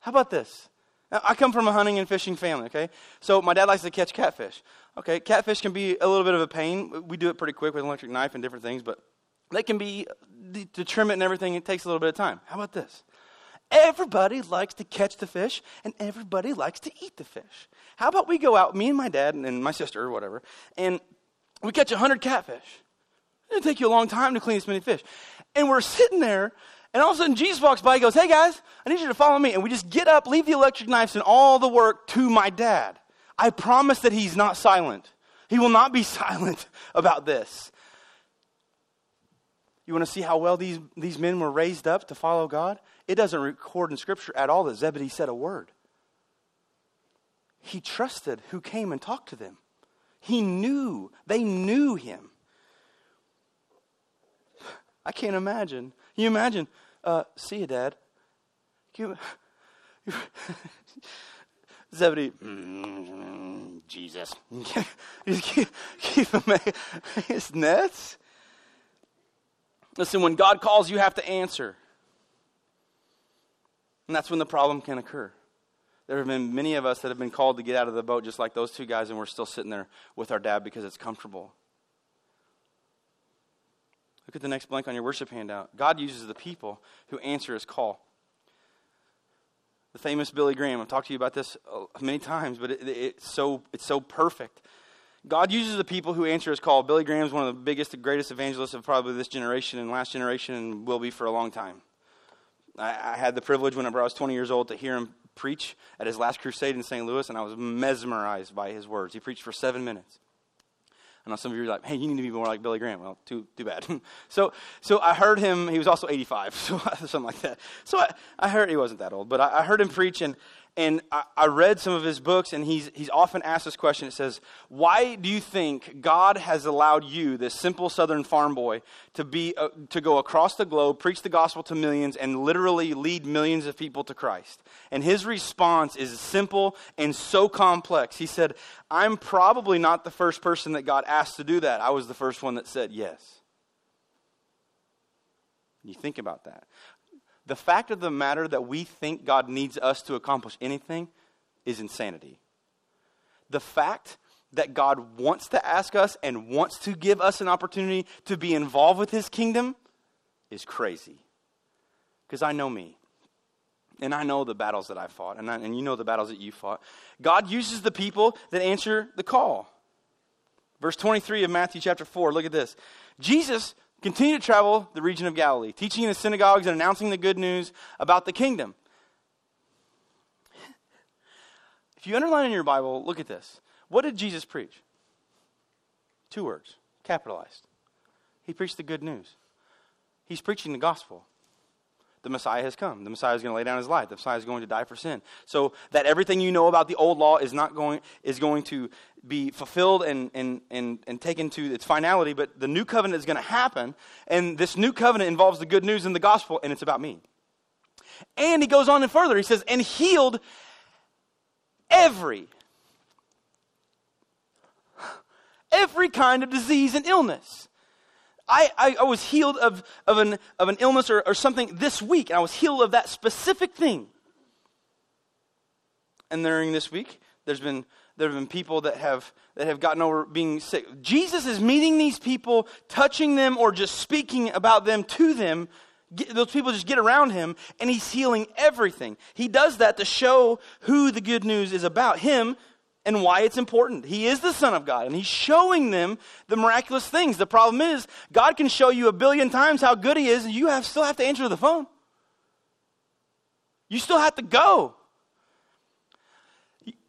Speaker 1: How about this? Now, I come from a hunting and fishing family, okay? So my dad likes to catch catfish. Okay, catfish can be a little bit of a pain. We do it pretty quick with an electric knife and different things, but they can be, to trim it and everything, it takes a little bit of time. How about this? Everybody likes to catch the fish, and everybody likes to eat the fish. How about we go out, me and my dad and my sister or whatever, and we catch 100 catfish? It'll take you a long time to clean this many fish. And we're sitting there, and all of a sudden Jesus walks by. He goes, Hey guys, I need you to follow me. And we just get up, leave the electric knives and all the work to my dad. I promise that he's not silent. He will not be silent about this. You want to see how well these, these men were raised up to follow God? It doesn't record in Scripture at all that Zebedee said a word. He trusted who came and talked to them. He knew, they knew him. I can't imagine. Can you imagine? Uh, see you, Dad. You, Zebedee, mm, Jesus. keep, keep him his nets. Listen, when God calls, you have to answer. And that's when the problem can occur. There have been many of us that have been called to get out of the boat, just like those two guys, and we're still sitting there with our dad because it's comfortable. Look at the next blank on your worship handout. God uses the people who answer his call. The famous Billy Graham, I've talked to you about this uh, many times, but it, it, it's, so, it's so perfect. God uses the people who answer his call. Billy Graham is one of the biggest and greatest evangelists of probably this generation and last generation and will be for a long time. I, I had the privilege whenever I was 20 years old to hear him preach at his last crusade in St. Louis, and I was mesmerized by his words. He preached for seven minutes. I know some of you are like, hey, you need to be more like Billy Graham. Well, too, too bad. so, so I heard him, he was also 85, so something like that. So I, I heard, he wasn't that old, but I, I heard him preach, and, and I, I, read some of his books, and he's, he's often asked this question. It says, Why do you think God has allowed you, this simple southern farm boy, to, be, uh, to go across the globe, preach the gospel to millions, and literally lead millions of people to Christ? And his response is simple and so complex. He said, I'm probably not the first person that God asked to do that. I was the first one that said yes. You think about that. The fact of the matter that we think God needs us to accomplish anything is insanity. The fact that God wants to ask us and wants to give us an opportunity to be involved with His kingdom is crazy. Because I know me. And I know the battles that I fought, and, I, and you know the battles that you fought. God uses the people that answer the call. Verse 23 of Matthew chapter 4, look at this. Jesus Continue to travel the region of Galilee, teaching in the synagogues and announcing the good news about the kingdom. If you underline in your Bible, look at this. What did Jesus preach? Two words, capitalized. He preached the good news. He's preaching the gospel the Messiah has come. The Messiah is going to lay down his life. The Messiah is going to die for sin. So that everything you know about the old law is not going is going to be fulfilled and and and, and taken to its finality, but the new covenant is going to happen, and this new covenant involves the good news and the gospel, and it's about me. And he goes on and further. He says, and healed every every kind of disease and illness. I, I, I, was healed of, of, an, of an illness or, or something this week, and I was healed of that specific thing. And during this week, there's been, there have been people that have, that have gotten over being sick. Jesus is meeting these people, touching them, or just speaking about them to them. Get, those people just get around him, and he's healing everything. He does that to show who the good news is about him and why it's important. He is the Son of God, and He's showing them the miraculous things. The problem is, God can show you a billion times how good He is, and you have, still have to answer the phone. You still have to go.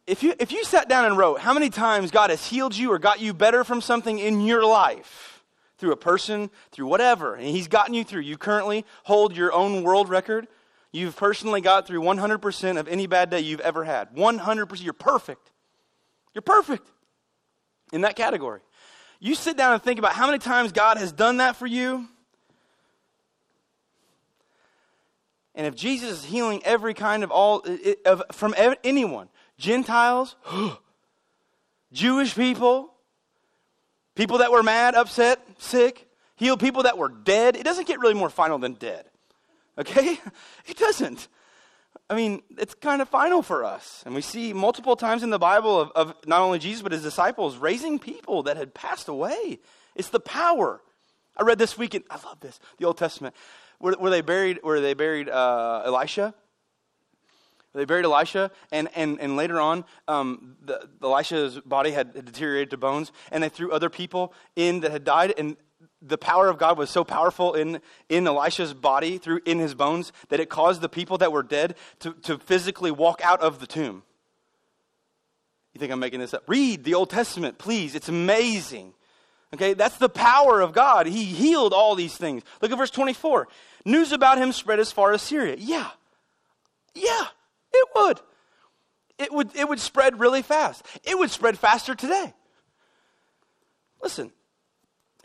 Speaker 1: If you, if you sat down and wrote how many times God has healed you or got you better from something in your life, through a person, through whatever, and He's gotten you through, you currently hold your own world record. You've personally got through 100% of any bad day you've ever had. 100%. You're perfect. You're perfect in that category. You sit down and think about how many times God has done that for you. And if Jesus is healing every kind of all of, from anyone, Gentiles, Jewish people, people that were mad, upset, sick, healed people that were dead, it doesn't get really more final than dead. Okay? It doesn't. I mean, it's kind of final for us. And we see multiple times in the Bible of, of, not only Jesus, but his disciples raising people that had passed away. It's the power. I read this week, I love this, the Old Testament, where, where they buried, where they buried uh, Elisha. They buried Elisha, and, and, and later on, um, the, Elisha's body had deteriorated to bones, and they threw other people in that had died, and the power of God was so powerful in, in Elisha's body, through in his bones, that it caused the people that were dead to, to physically walk out of the tomb. You think I'm making this up? Read the Old Testament, please. It's amazing. Okay, that's the power of God. He healed all these things. Look at verse 24. News about him spread as far as Syria. Yeah. Yeah, it would. It would, it would spread really fast. It would spread faster today. Listen,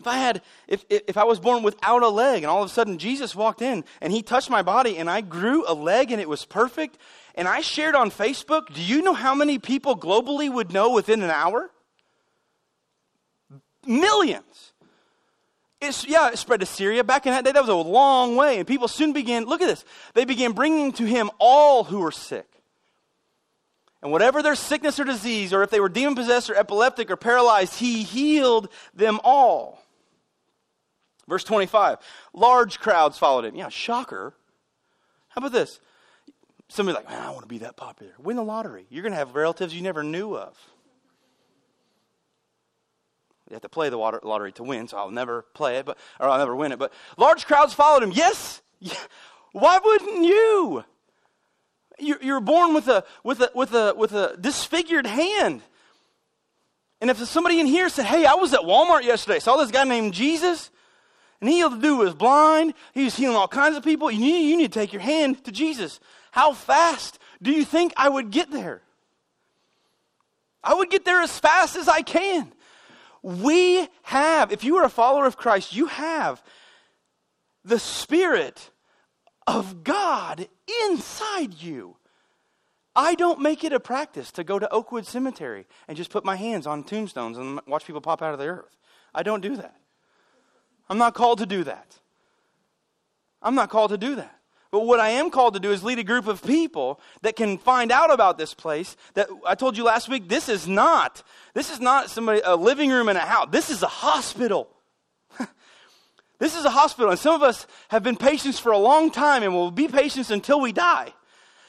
Speaker 1: if I had, if, if I was born without a leg and all of a sudden Jesus walked in and he touched my body and I grew a leg and it was perfect and I shared on Facebook, do you know how many people globally would know within an hour? Millions. It's, yeah, it spread to Syria. Back in that day, that was a long way. And people soon began, look at this, they began bringing to him all who were sick. And whatever their sickness or disease, or if they were demon possessed or epileptic or paralyzed, he healed them all. Verse 25 large crowds followed him. Yeah, shocker. How about this? Somebody like, man, I want to be that popular. Win the lottery. You're going to have relatives you never knew of. You have to play the lottery to win, so I'll never play it, but or I'll never win it. But large crowds followed him. Yes, why wouldn't you? You're born with a with a with a with a disfigured hand. And if somebody in here said, "Hey, I was at Walmart yesterday, saw this guy named Jesus," and he the dude was blind. He was healing all kinds of people. You need, you need to take your hand to Jesus. How fast do you think I would get there? I would get there as fast as I can. We have, if you are a follower of Christ, you have the Spirit of God inside you. I don't make it a practice to go to Oakwood Cemetery and just put my hands on tombstones and watch people pop out of the earth. I don't do that. I'm not called to do that. I'm not called to do that. But what I am called to do is lead a group of people that can find out about this place. That I told you last week, this is not, this is not somebody a living room in a house. This is a hospital. this is a hospital, and some of us have been patients for a long time and will be patients until we die.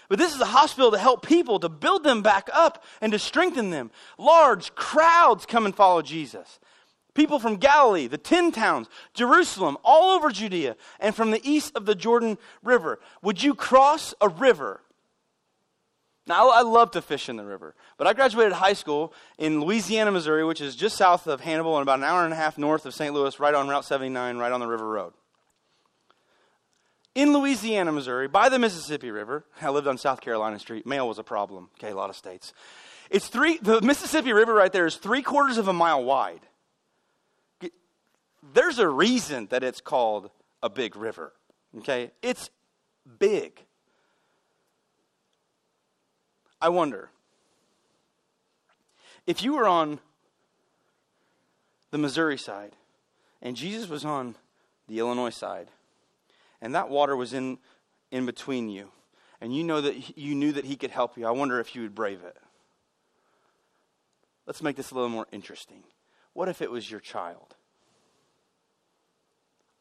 Speaker 1: But this is a hospital to help people, to build them back up and to strengthen them. Large crowds come and follow Jesus. People from Galilee, the ten towns, Jerusalem, all over Judea, and from the east of the Jordan River. Would you cross a river? Now, I love to fish in the river, but I graduated high school in Louisiana, Missouri, which is just south of Hannibal and about an hour and a half north of St. Louis, right on Route 79, right on the River Road. In Louisiana, Missouri, by the Mississippi River, I lived on South Carolina Street. Mail was a problem. Okay, a lot of states. It's three, the Mississippi River right there is three quarters of a mile wide there's a reason that it's called a big river. Okay? It's big. I wonder if you were on the Missouri side and Jesus was on the Illinois side and that water was in in between you and you know that you knew that he could help you. I wonder if you would brave it. Let's make this a little more interesting. What if it was your child?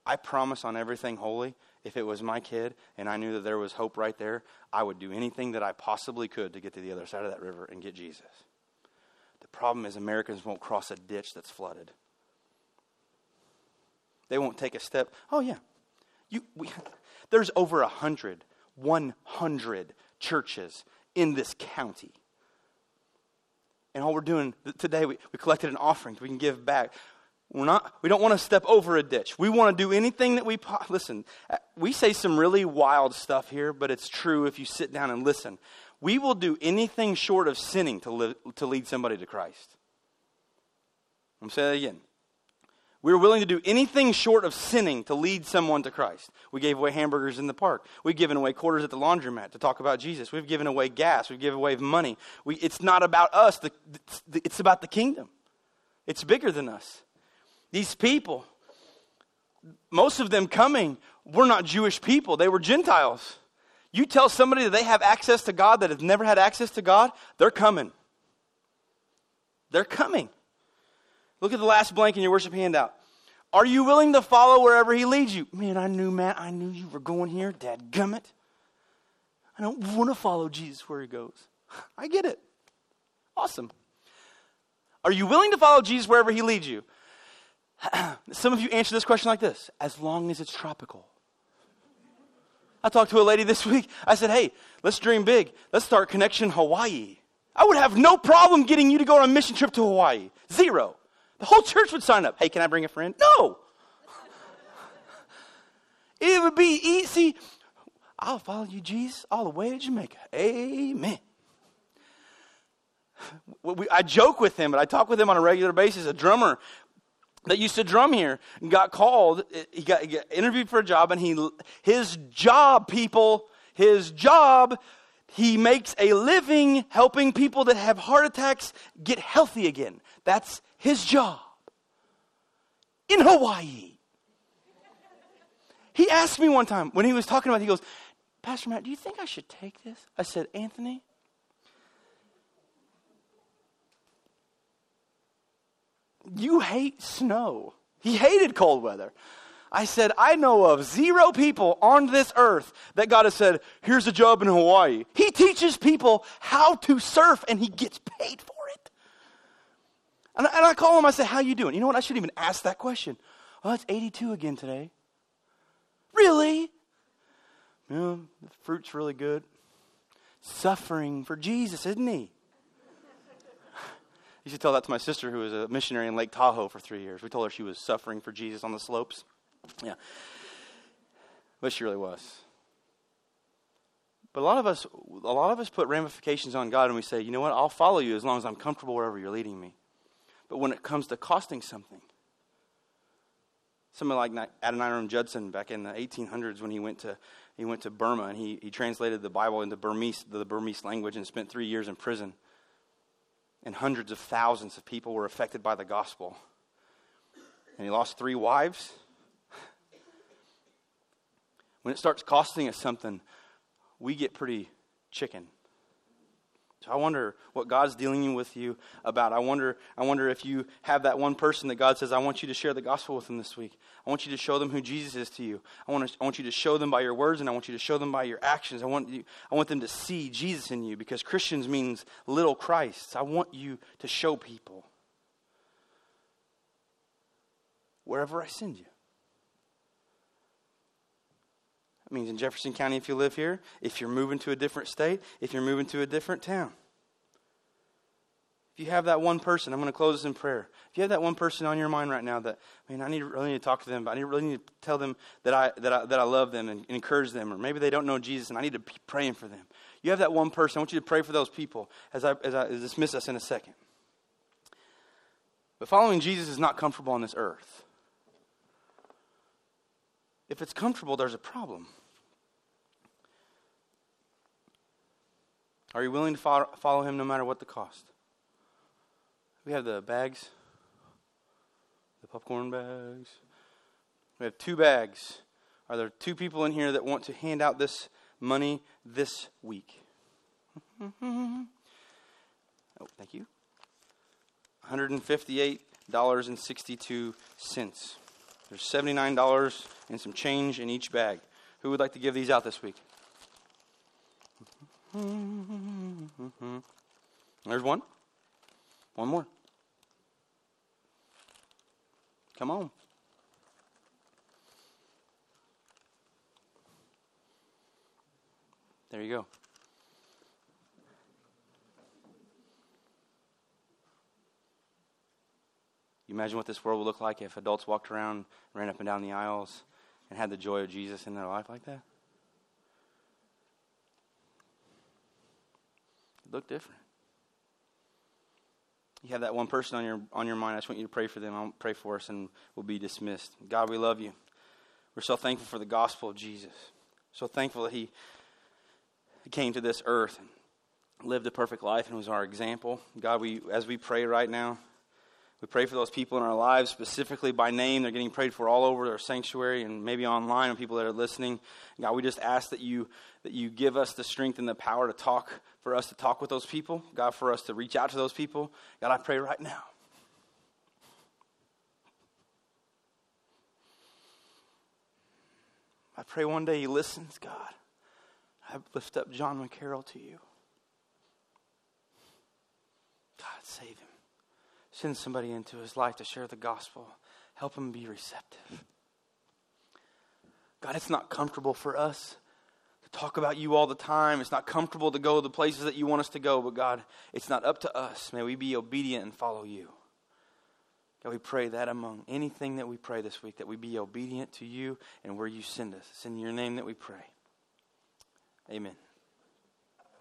Speaker 1: I promise on everything holy, if it was my kid and I knew that there was hope right there, I would do anything that I possibly could to get to the other side of that river and get Jesus. The problem is, Americans won't cross a ditch that's flooded. They won't take a step. Oh, yeah. You, we, there's over a hundred, 100 churches in this county. And all we're doing today, we, we collected an offering we can give back. We're not, we don't want to step over a ditch. We want to do anything that we, listen, uh, we say some really wild stuff here, but it's true if you sit down and listen. We will do anything short of sinning to, live, to lead somebody to Christ. I'm say that again. We were willing to do anything short of sinning to lead someone to Christ. We gave away hamburgers in the park. We've given away quarters at the laundromat to talk about Jesus. We've given away gas. We've given away money. We, it's not about us, the, it's about the kingdom. It's bigger than us. These people, most of them coming, were not Jewish people, they were Gentiles. You tell somebody that they have access to God that has never had access to God, they're coming. They're coming. Look at the last blank in your worship handout. Are you willing to follow wherever he leads you? Man, I knew, Matt, I knew you were going here. Dad gummit. I don't want to follow Jesus where he goes. I get it. Awesome. Are you willing to follow Jesus wherever he leads you? Some of you answer this question like this as long as it's tropical. I talked to a lady this week. I said, hey, let's dream big. Let's start Connection Hawaii. I would have no problem getting you to go on a mission trip to Hawaii. Zero. The whole church would sign up. Hey, can I bring a friend? No. it would be easy. I'll follow you, Jesus, all the way to Jamaica. Amen. I joke with him, but I talk with him on a regular basis. A drummer that used to drum here got called. He got, he got interviewed for a job, and he his job, people, his job. He makes a living helping people that have heart attacks get healthy again. That's his job in Hawaii. He asked me one time when he was talking about it, he goes, Pastor Matt, do you think I should take this? I said, Anthony, you hate snow. He hated cold weather. I said, I know of zero people on this earth that God has said, here's a job in Hawaii. He teaches people how to surf and he gets paid for it. And, and I call him, I say, how you doing? You know what? I shouldn't even ask that question. Oh, it's 82 again today. Really? Yeah, the fruit's really good. Suffering for Jesus, isn't he? You should tell that to my sister, who was a missionary in Lake Tahoe for three years. We told her she was suffering for Jesus on the slopes. Yeah. But she really was. But a lot of us, a lot of us put ramifications on God and we say, you know what, I'll follow you as long as I'm comfortable wherever you're leading me. But when it comes to costing something, someone like Adoniram Judson back in the 1800s when he went to he went to Burma and he, he translated the Bible into Burmese, the Burmese language and spent three years in prison and hundreds of thousands of people were affected by the gospel. And he lost three wives. When it starts costing us something, we get pretty chicken. So I wonder what God's dealing with you about. I wonder, I wonder if you have that one person that God says, I want you to share the gospel with them this week. I want you to show them who Jesus is to you. I want, to, I want you to show them by your words and I want you to show them by your actions. I want, you, I want them to see Jesus in you because Christians means little Christs. I want you to show people wherever I send you. Means in Jefferson County if you live here, if you're moving to a different state, if you're moving to a different town. If you have that one person, I'm going to close this in prayer. If you have that one person on your mind right now that, I mean, I need, really need to talk to them, but I need, really need to tell them that I, that I, that I love them and, and encourage them, or maybe they don't know Jesus and I need to be praying for them. You have that one person. I want you to pray for those people as I, as I dismiss us in a second. But following Jesus is not comfortable on this earth. If it's comfortable, there's a problem. Are you willing to follow him no matter what the cost? We have the bags, the popcorn bags. We have two bags. Are there two people in here that want to hand out this money this week? oh, thank you. $158.62. There's $79 and some change in each bag. Who would like to give these out this week? Mm-hmm. There's one. One more. Come on. There you go. You imagine what this world would look like if adults walked around, ran up and down the aisles, and had the joy of Jesus in their life like that? Look different. You have that one person on your on your mind. I just want you to pray for them. I'll pray for us, and we'll be dismissed. God, we love you. We're so thankful for the gospel of Jesus. So thankful that He came to this earth and lived a perfect life and was our example. God, we as we pray right now, we pray for those people in our lives, specifically by name. They're getting prayed for all over our sanctuary and maybe online and people that are listening. God, we just ask that you that you give us the strength and the power to talk for us to talk with those people. God, for us to reach out to those people. God, I pray right now. I pray one day he listens, God. I lift up John McCarroll to you. God, save him. Send somebody into his life to share the gospel. Help him be receptive. God, it's not comfortable for us to talk about you all the time. It's not comfortable to go the places that you want us to go, but God, it's not up to us. May we be obedient and follow you. God, we pray that among anything that we pray this week, that we be obedient to you and where you send us. It's in your name that we pray. Amen.